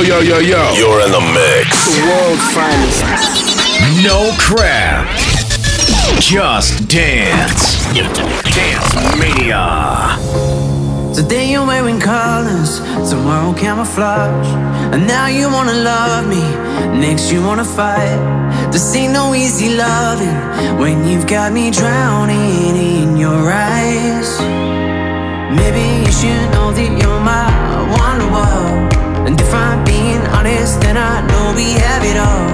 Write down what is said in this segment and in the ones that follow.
Yo, yo, yo, yo. You're in the mix. The world's finest. No crap. Just dance. Dance Mania. Today you're wearing colors, tomorrow camouflage. And now you wanna love me, next you wanna fight. This ain't no easy loving when you've got me drowning in your eyes. Maybe you should know that you're my then I know we have it all.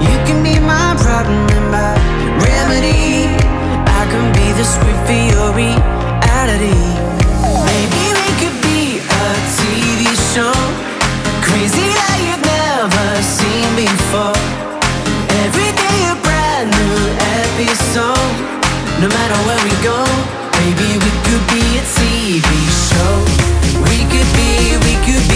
You can be my problem and my remedy. I can be the script for your reality. Maybe we could be a TV show, crazy that you've never seen before. Every day a brand new episode. No matter where we go, maybe we could be a TV show. We could be, we could be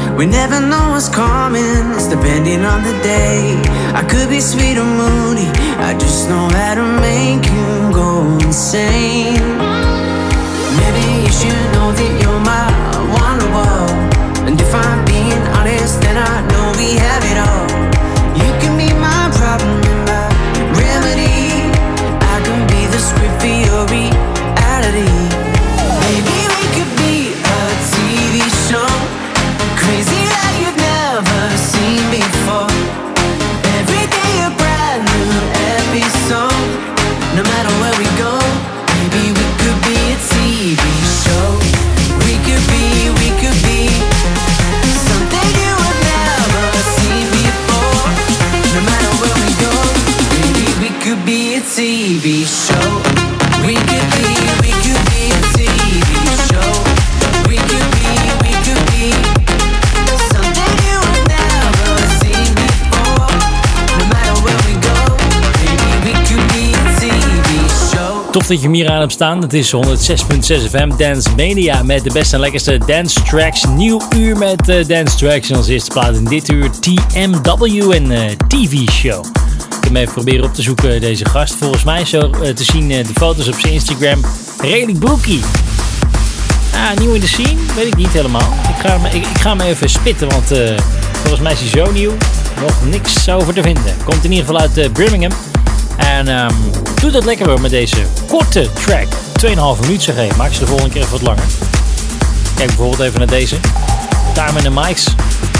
We never know what's coming, it's depending on the day. I could be sweet or moody, I just know how to make you go insane. Maybe you should know that you're my wonderwall. And if I'm Tof dat je hem hier aan hebt staan. Het is 106.6 FM Dance Mania met de beste en lekkerste dance tracks. Nieuw uur met eh, dance tracks. En als eerste plaat in dit uur TMW en eh, TV show. Ik heb even proberen op te zoeken, deze gast. Volgens mij zo eh, te zien de foto's op zijn Instagram. Redelijk broekie. Ah, nieuw in de scene? Weet ik niet helemaal. Ik ga hem, ik, ik ga hem even spitten, want volgens mij is hij zo nieuw. Nog niks over te vinden. Komt in ieder geval uit Birmingham. En ehm doe dat lekker hoor met deze korte track. 2,5 minuut zeg je. Maak ze de volgende keer even wat langer. Kijk bijvoorbeeld even naar deze. Time in the Mics.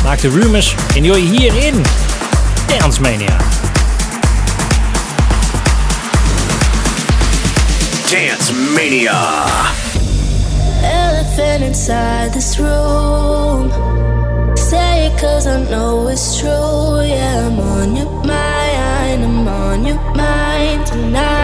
Maak de rumors. En die hoor je hierin. Dance Mania. Dance Mania. Elephant inside this room. Say it cause I know it's true. Yeah, I'm on your mind. Tonight.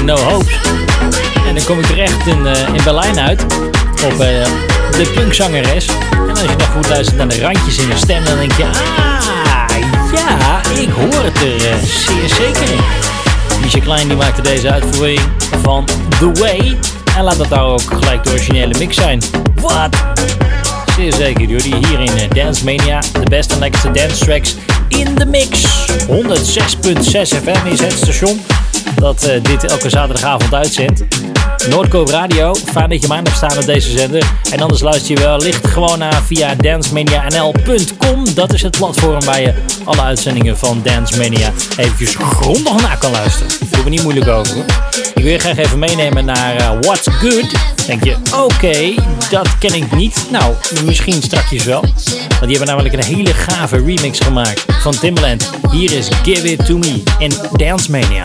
No Hope. En dan kom ik terecht in, eh, in Berlijn uit op uh, de punkzangeres. En als je nog goed luistert naar de randjes in haar stem, dan denk je... Ah, ja, ik hoor het er eh, zeer zeker in. Klein die maakte deze uitvoering van The Way. En laat dat daar ook gelijk de originele mix zijn. Wat? Zeer zeker, jullie hier in Dance Mania. De beste en lekkerste dance tracks in de mix. 106.6 FM is het station dat eh, dit elke zaterdagavond uitzendt. Noordkoop Radio, fijn dat je mij hebt staan op deze zender. En anders luister je wellicht gewoon naar via dancemania.nl.com. Dat is het platform waar je alle uitzendingen van Dance Mania eventjes grondig naar kan luisteren. Daar doen we niet moeilijk over. Hoor. Ik wil je graag even meenemen naar eh, What's Good. Denk je, oké, dat ken ik niet. Nou, misschien strakjes wel. Want die hebben namelijk een hele gave remix gemaakt van Timbaland. Hier is Give It To Me in Dance Mania.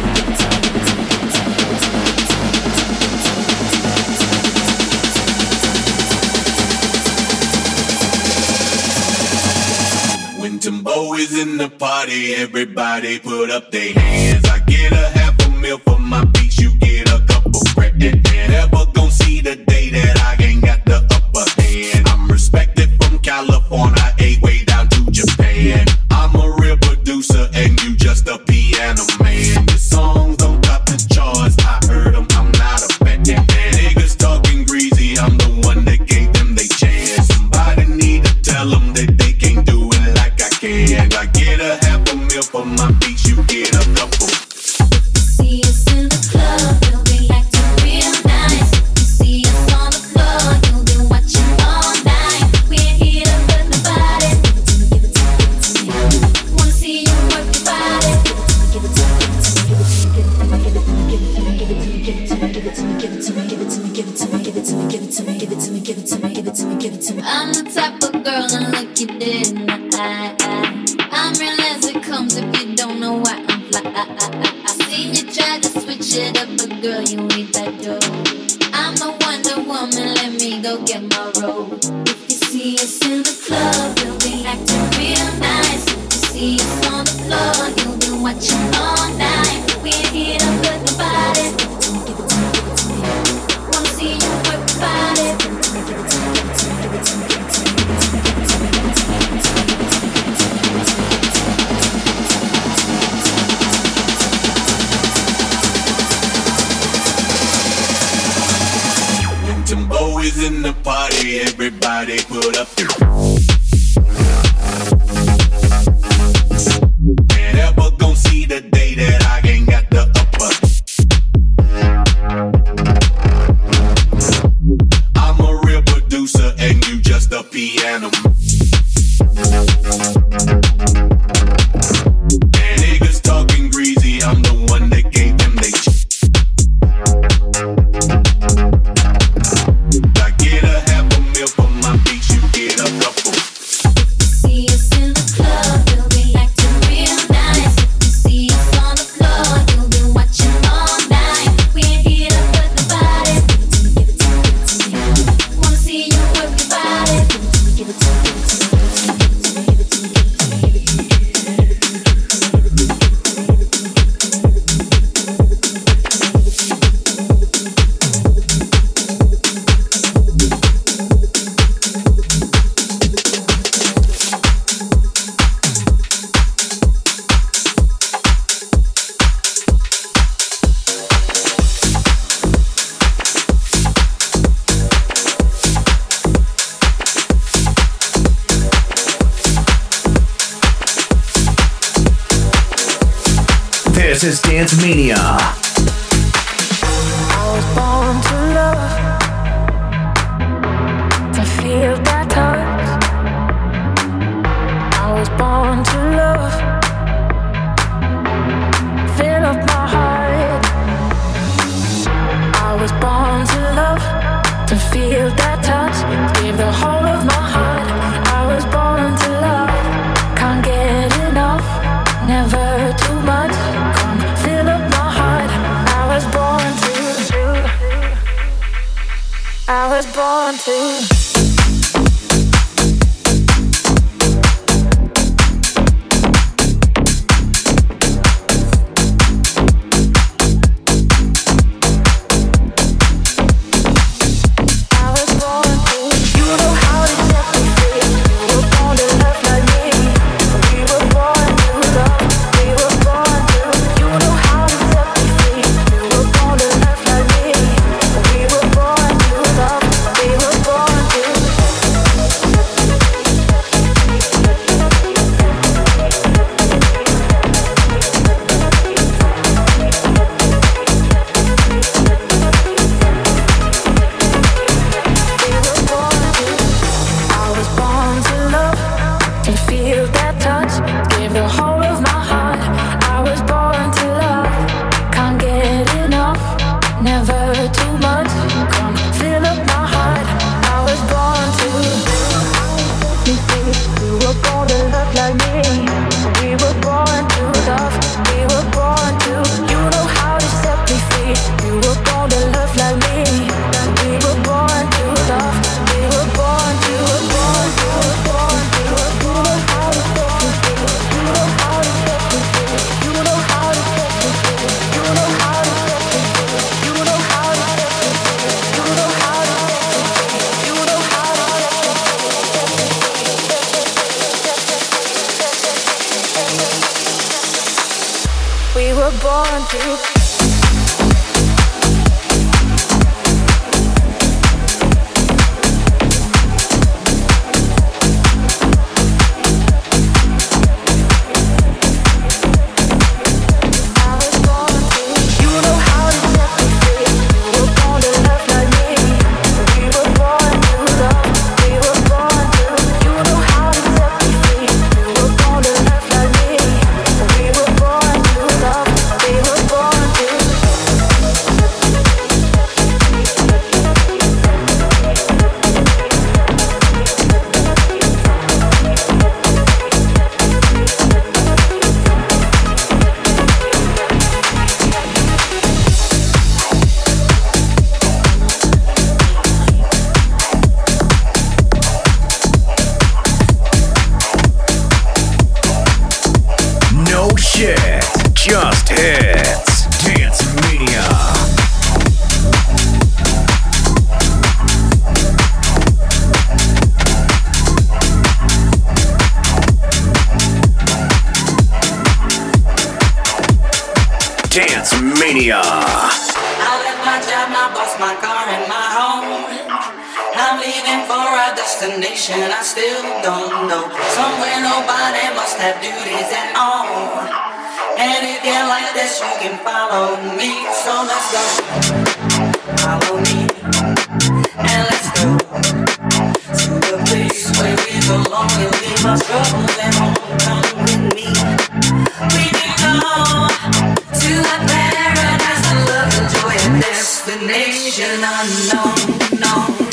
Timbo is in the party. Everybody put up their hands. This is Dance Mania. want. or our destination, I still don't know. Somewhere nobody must have duties at all. And if you're like this, you can follow me. So let's go. Follow me. And let's go to the place where we belong and leave our troubles at home. Come with me. We can go to a paradise of love and joy, a destination unknown. No.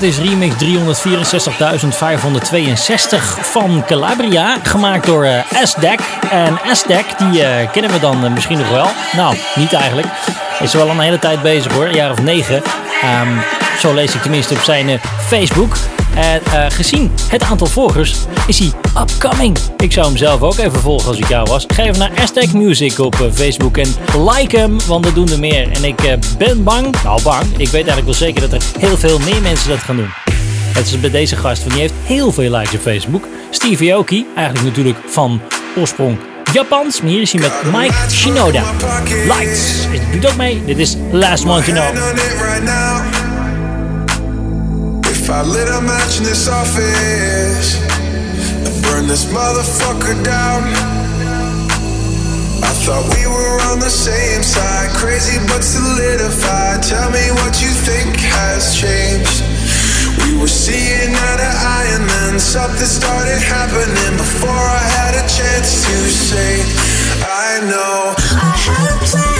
Is remix 364.562 van Calabria, gemaakt door uh, S-Deck. En S-Deck, die eh, kennen we dan eh, misschien nog wel. Nou, niet eigenlijk. Is wel een hele tijd bezig hoor, een jaar of negen. Ehm, zo lees ik tenminste op zijn Facebook. En uh, gezien het aantal volgers is hij upcoming. Ik zou hem zelf ook even volgen als ik jou was. Ga even naar Aztec Music op uh, Facebook en like hem, want er doen er meer. En ik uh, ben bang, nou bang, ik weet eigenlijk wel zeker dat er heel veel meer mensen dat gaan doen. Het is bij deze gast, want die heeft heel veel likes op Facebook. Stevie Aoki, eigenlijk natuurlijk van oorsprong Japans, maar hier is hij met Mike Shinoda. Lights, doet ook mee. Dit is Last One to Know. I lit a match in this office and burn this motherfucker down. I thought we were on the same side, crazy but solidified. Tell me what you think has changed. We were seeing eye to eye, and then something started happening before I had a chance to say, I know. I had a plan,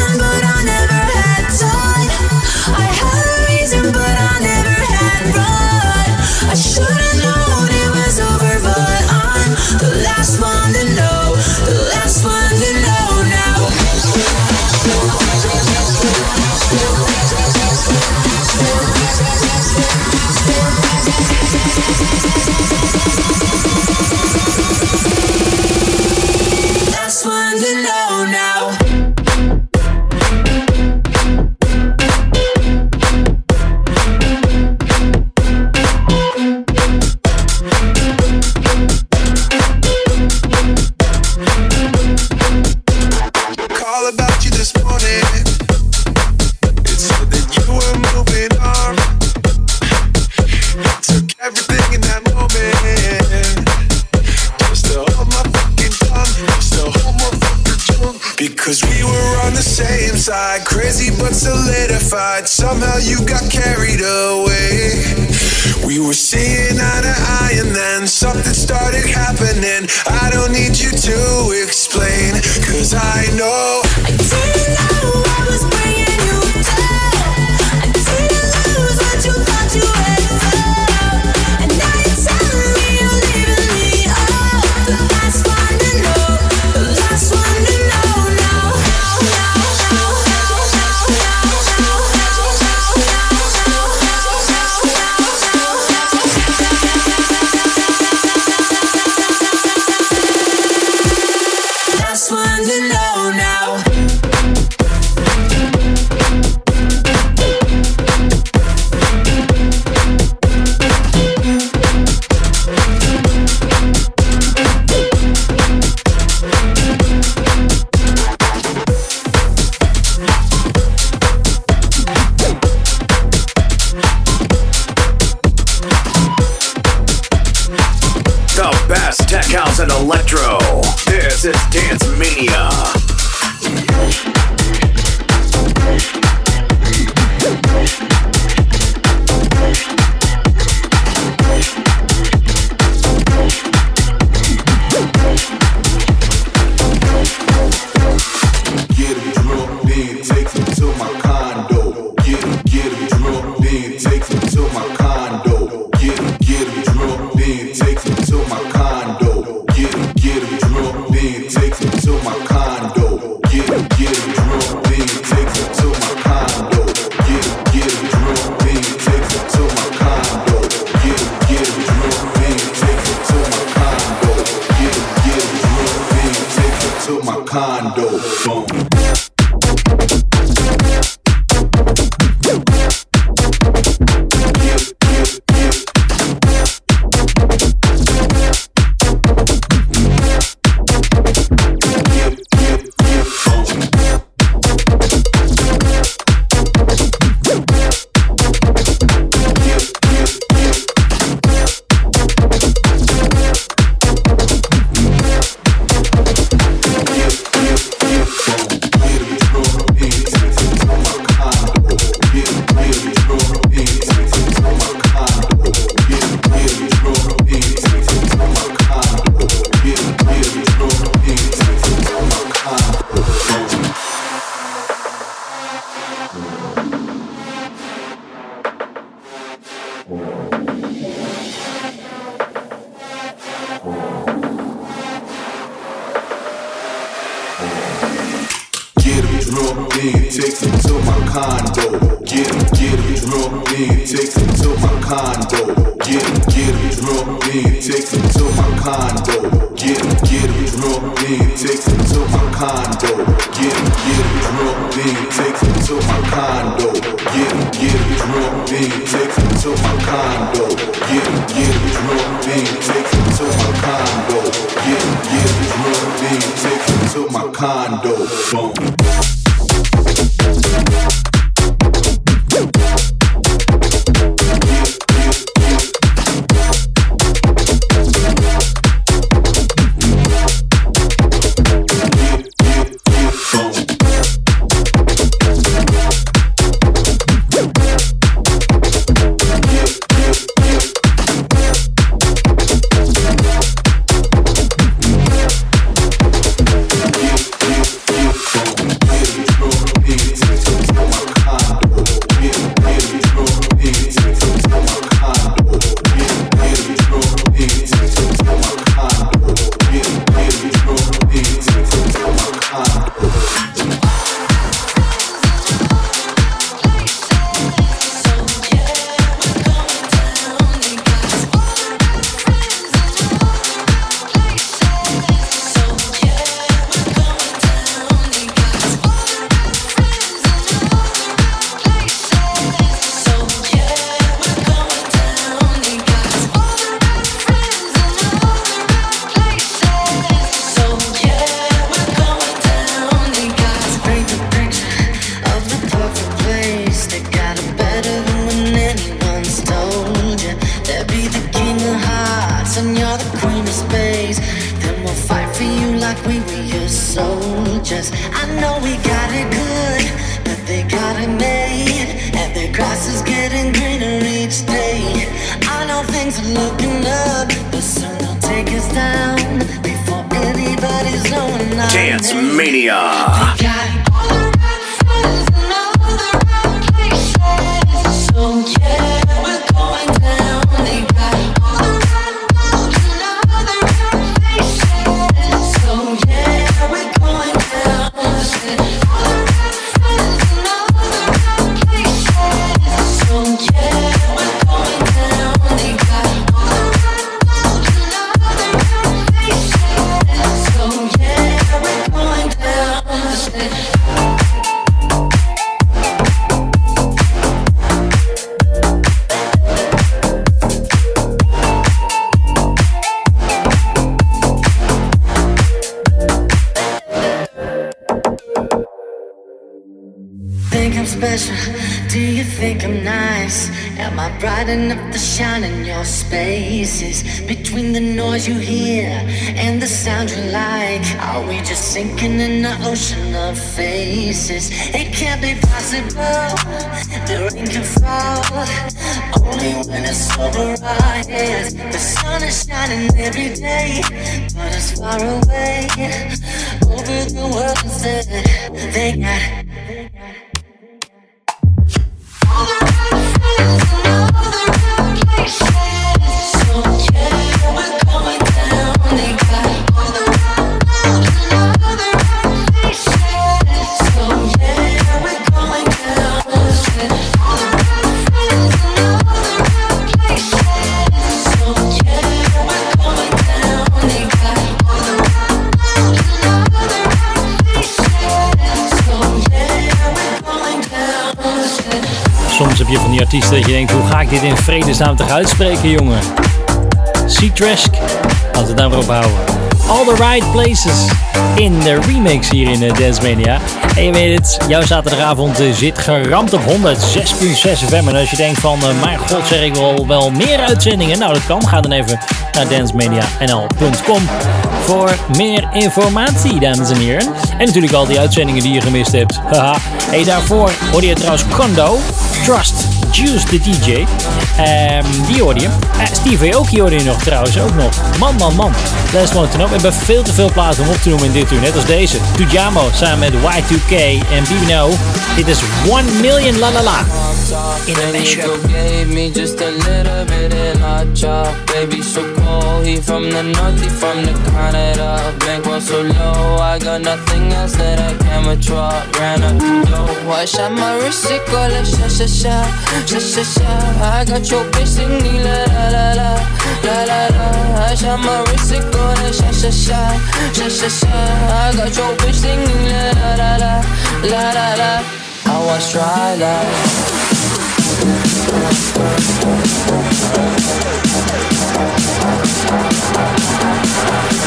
I'm special? Do you think I'm nice? Am I bright enough to shine in your spaces? Between the noise you hear and the sound you like, are we just sinking in the ocean of faces? It can't be possible. The rain can fall only when it's over our heads. The sun is shining every day, but it's far away over the world instead. They got. Je van die artiesten dat je denkt, hoe ga ik dit in vredesnaam toch uitspreken, jongen? Seatrask, laten we het daar maar op houden. All the right places in de remix hier in eh, Dance Mania. En je weet het, jouw zaterdagavond eh, zit geramd op 106.6 FM. En als je denkt van, eh, mijn god zeg ik wel, wel meer uitzendingen. Nou, dat kan. Ga dan even naar dancemania.nl.com voor meer informatie, dames en heren. En natuurlijk al die uitzendingen die je gemist hebt. Haha. hey, daarvoor hoorde je trouwens Kondo, Trust, Juice the DJ. Ehm, die hoorde je. Eh, Steve Aoki hoorde je nog trouwens ook nog. Man, man, man. Let's want to know. We hebben veel te veel plaatsen om op te noemen in dit uur. Net als deze. Tujamo samen met Y2K en BBNO. Dit is 1 Million La La La. In a mashup. gave me just a little bit of hot chop. Baby, so cold. He from the north, he from the Canada. Bankroll so low, I got nothing else that I can withdraw. Ran up the I shot my wrist, it go like sha sha sha, sha sha sha. I got your bitch singing la la la la, la la la. I shot my wrist, it go like sha sha sha, sha sha sha. I got your bitch singing la la la la, la la la. I was try like. Thank you.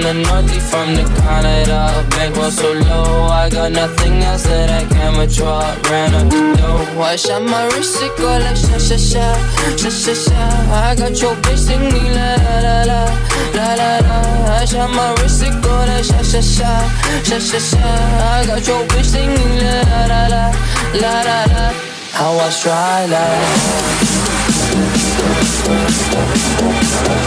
The north, he from the Canada. Bankroll so low, I got nothing else that I can withdraw. Ran up the dough, I shot my wrist, it go like sha sha sha, sha sha sha. I got your bitch singing la la la la, la la. I shot my wrist, it go like sha sha sha, sha sha sha. I got your bitch singing la la la la, la la la. I try like.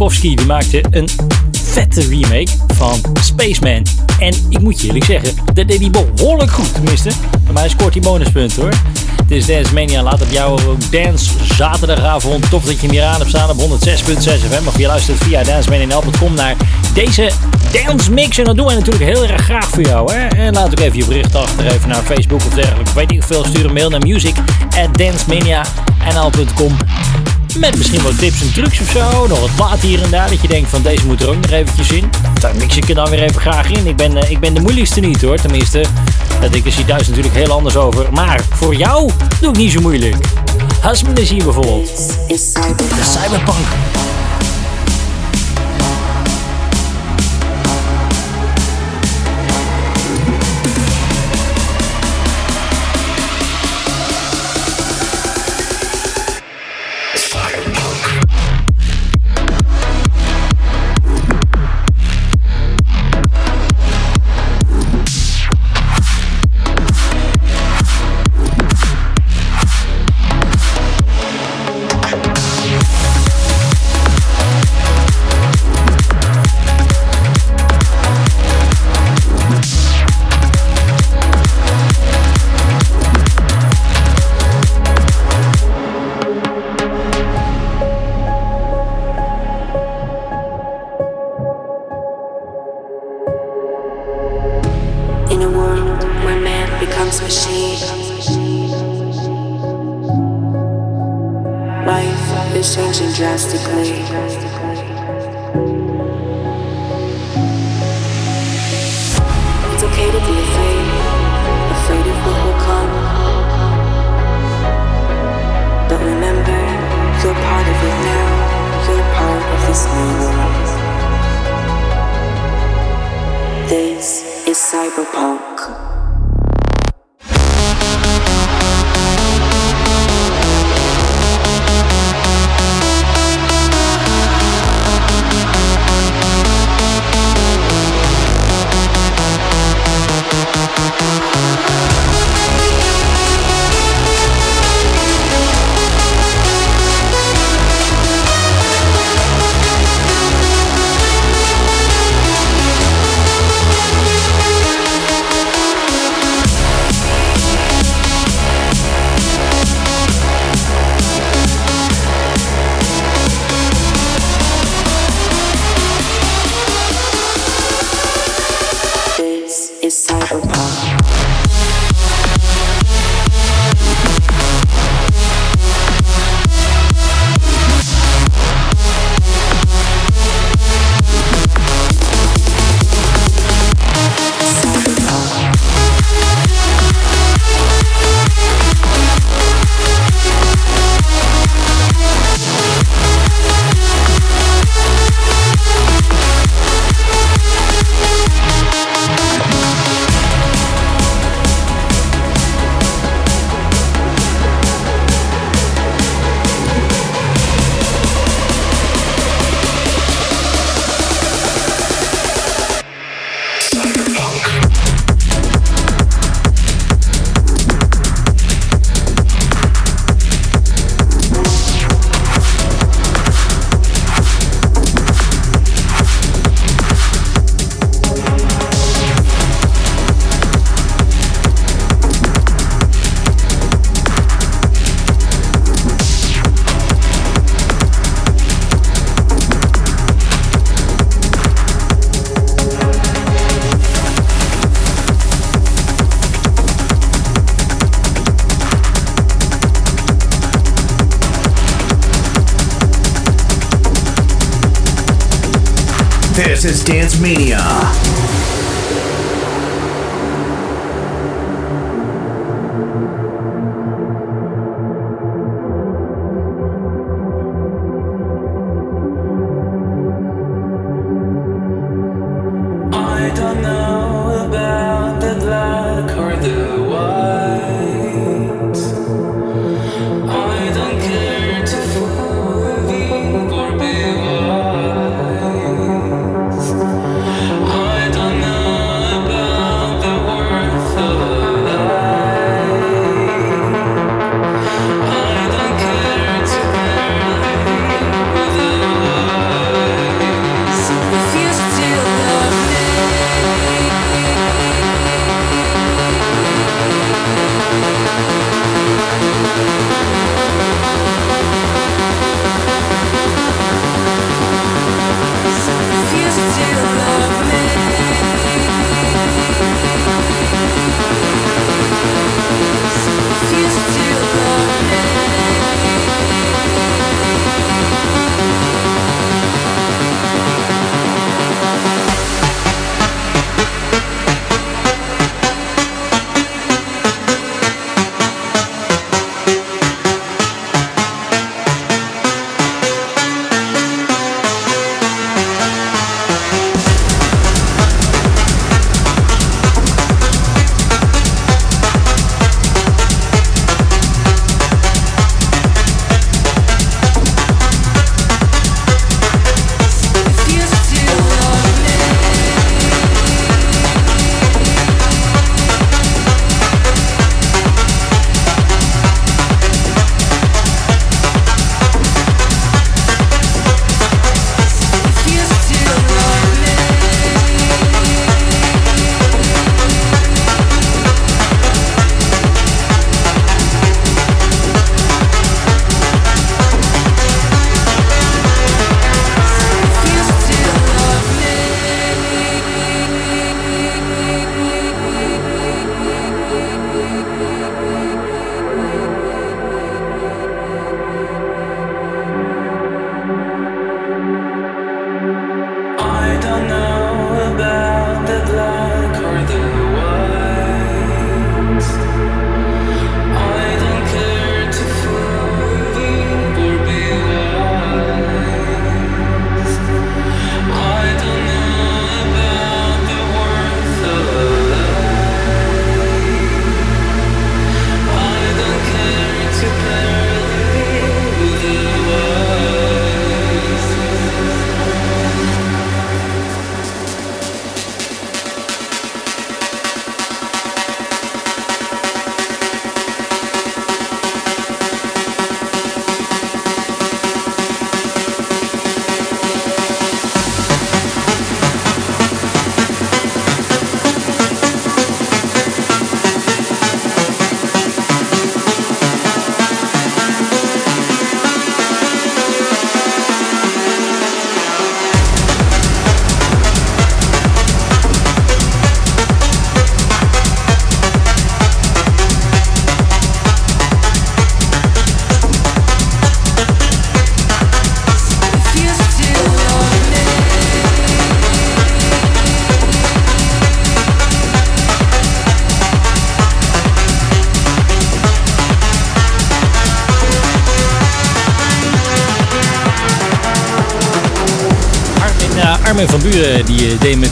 Brokowski die maakte een vette remake van Spaceman. En ik moet je eerlijk zeggen, dat deed hij behoorlijk goed. Tenminste, bij mij scoort hij bonuspunten hoor. Dit is Dance Mania. Laat op jou Dance zaterdagavond. Tof dat je hem hier aan hebt staan op 106.6 FM. Of je luistert via dancemania.com naar deze dance mix. En dat doen wij natuurlijk heel erg graag voor jou. Hè? En laat ook even je bericht achter. Even naar Facebook of dergelijke. Weet ik veel. Stuur een mail naar music at dancemania.nl.com met misschien wat tips en trucs of zo. Nog wat plaat hier en daar. Dat je denkt van deze moet er ook nog eventjes in. Daar mix ik er dan weer even graag in. Ik ben, eh, ik ben de moeilijkste niet hoor. Tenminste, dat ik er hier thuis natuurlijk heel anders over. Maar voor jou doe ik niet zo moeilijk. Husband is hier bijvoorbeeld. De cyberpunk. Drastically. This is Dance Mania.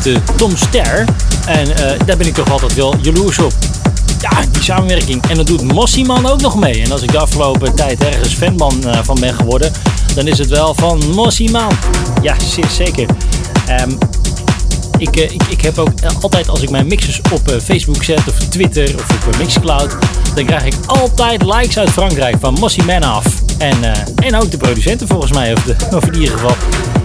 Die eh, Tom Ster. En eh, daar ben ik toch altijd wel jaloers op. Ja, die samenwerking. En dat doet Mossieman ook nog mee. En als ik de afgelopen tijd ergens fanman eh, van ben geworden, dan is het wel van Mossieman. Ja, zeker. Ehm, ik, ik, ik heb ook altijd als ik mijn mixes op Facebook zet of Twitter of op Mixcloud, dan krijg ik altijd likes uit Frankrijk van Mossy Man af. En, en ook de producenten volgens mij, of, de, of in ieder geval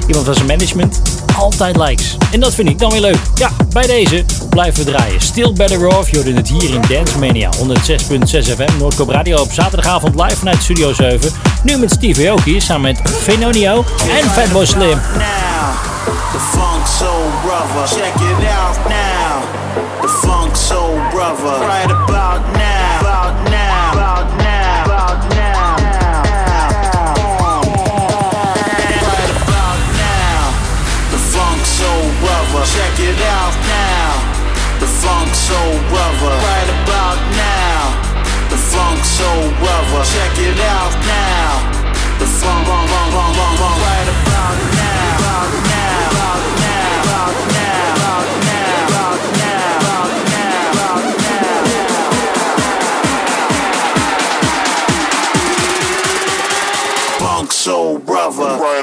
iemand van zijn management. Altijd likes. En dat vind ik dan weer leuk. Ja, bij deze blijven we draaien. Still Better Off, je het hier in Dance Mania 106.6 FM, Noordkop Radio op zaterdagavond live vanuit Studio 7. Nu met Steve Aoki samen met Fenonio en Fatboy Slim. The Funk Soul Brother. Check it out now. The Funk Soul Brother. About now. Check it out now. The Funk Soul Brother. Right about now. The Funk Soul Brother. Check it out now. The funk, funk, funk, funk, funk, funk. Right about now. About now. About now. About now. About now. About now. About now. About now. Right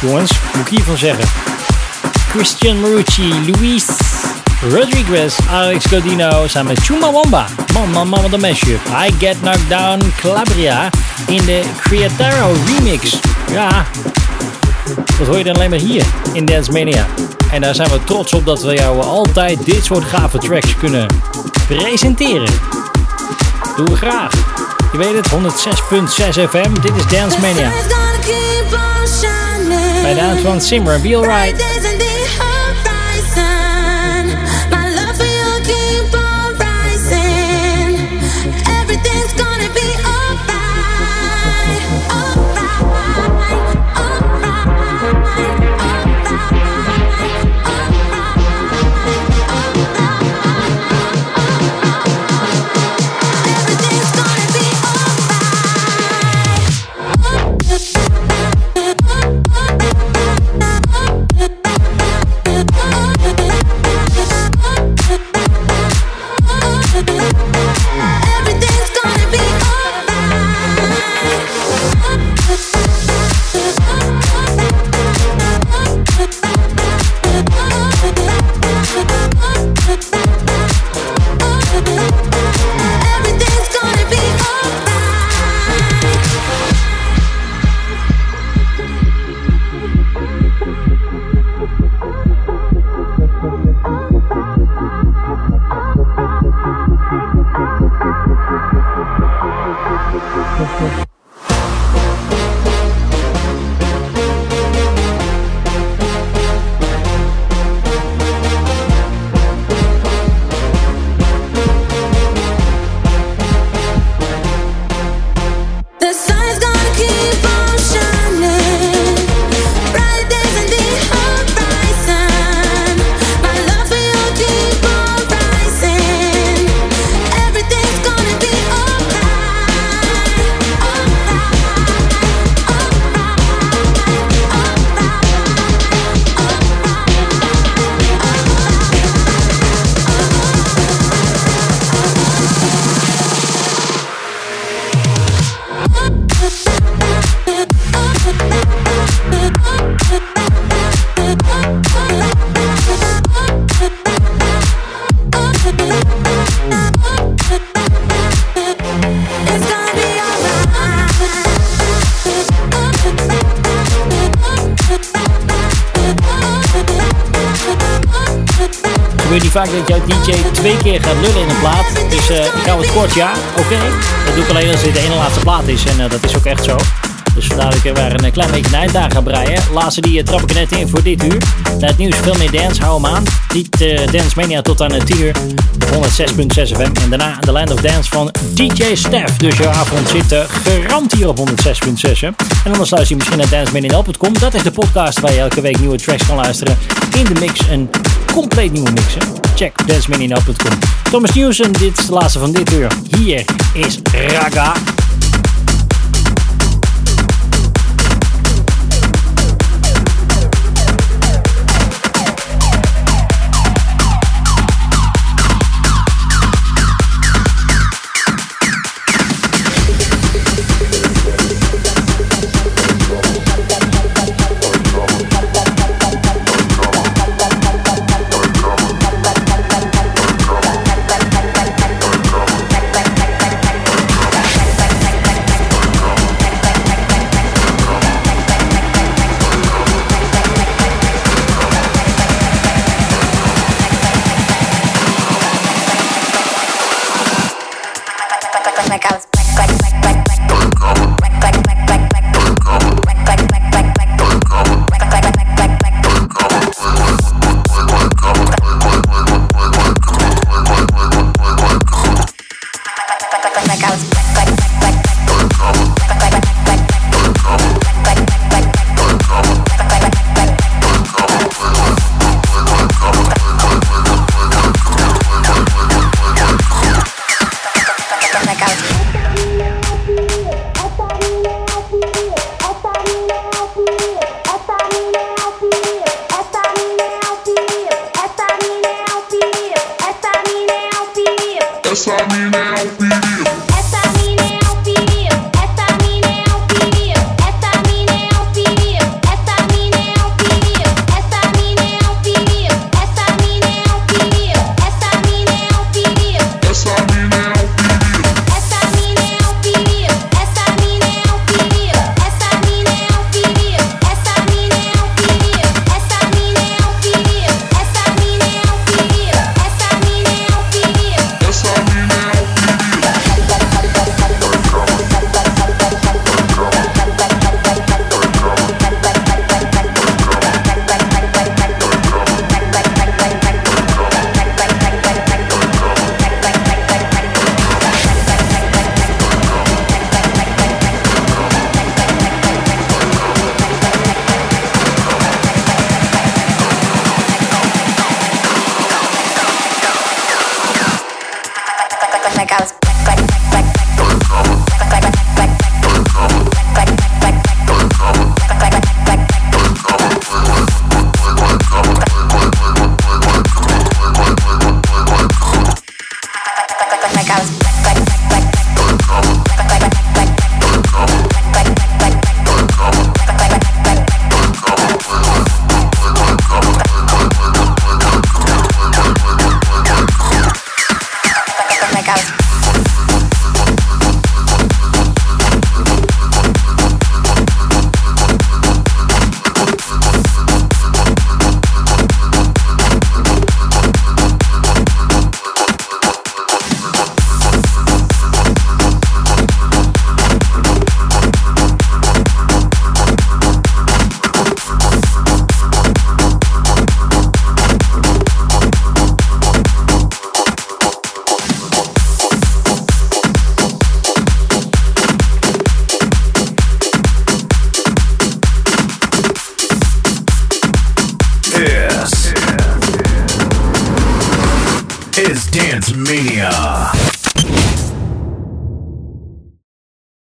Jongens. Moet ik hiervan zeggen. Christian Marucci, Luis Rodriguez, Alex Godino samen met Chumawamba. Man, man, man, wat een mashup. I Get Knocked Down Calabria in de Creataro remix. Ja, dat hoor je dan alleen maar hier in Dance Mania. En daar zijn we trots op dat we jou altijd dit soort gave tracks kunnen presenteren. Doen we graag. Je weet het, 106.6 FM. Dit is Dance Mania. by Antoine Simra. Be alright. Twee keer gaat lullen in een plaat. Dus eh, ik hou het kort, ja, oké. Dat doe ik alleen als dit de ene laatste plaat is. En eh, dat is ook echt zo. Dus vandaar dat ik er weer een klein beetje naar eind ga breien. Laatste die uh, trap ik net in voor dit uur. Na het nieuws veel meer dance, hou hem aan. Niet eh, Dance Mania tot aan het 10 uur. op 106.6 FM. En daarna The Land of Dance van DJ Stef. Dus jouw avond zit eh, garant hier op 106.6. hè. En anders luister je misschien naar dancemania.com. Dat is de podcast waar je elke week nieuwe tracks kan luisteren. In de mix, een compleet nieuwe mix. Check dancemania.com. Thomas Newson, dit is de laatste van dit uur. Hier is Raga.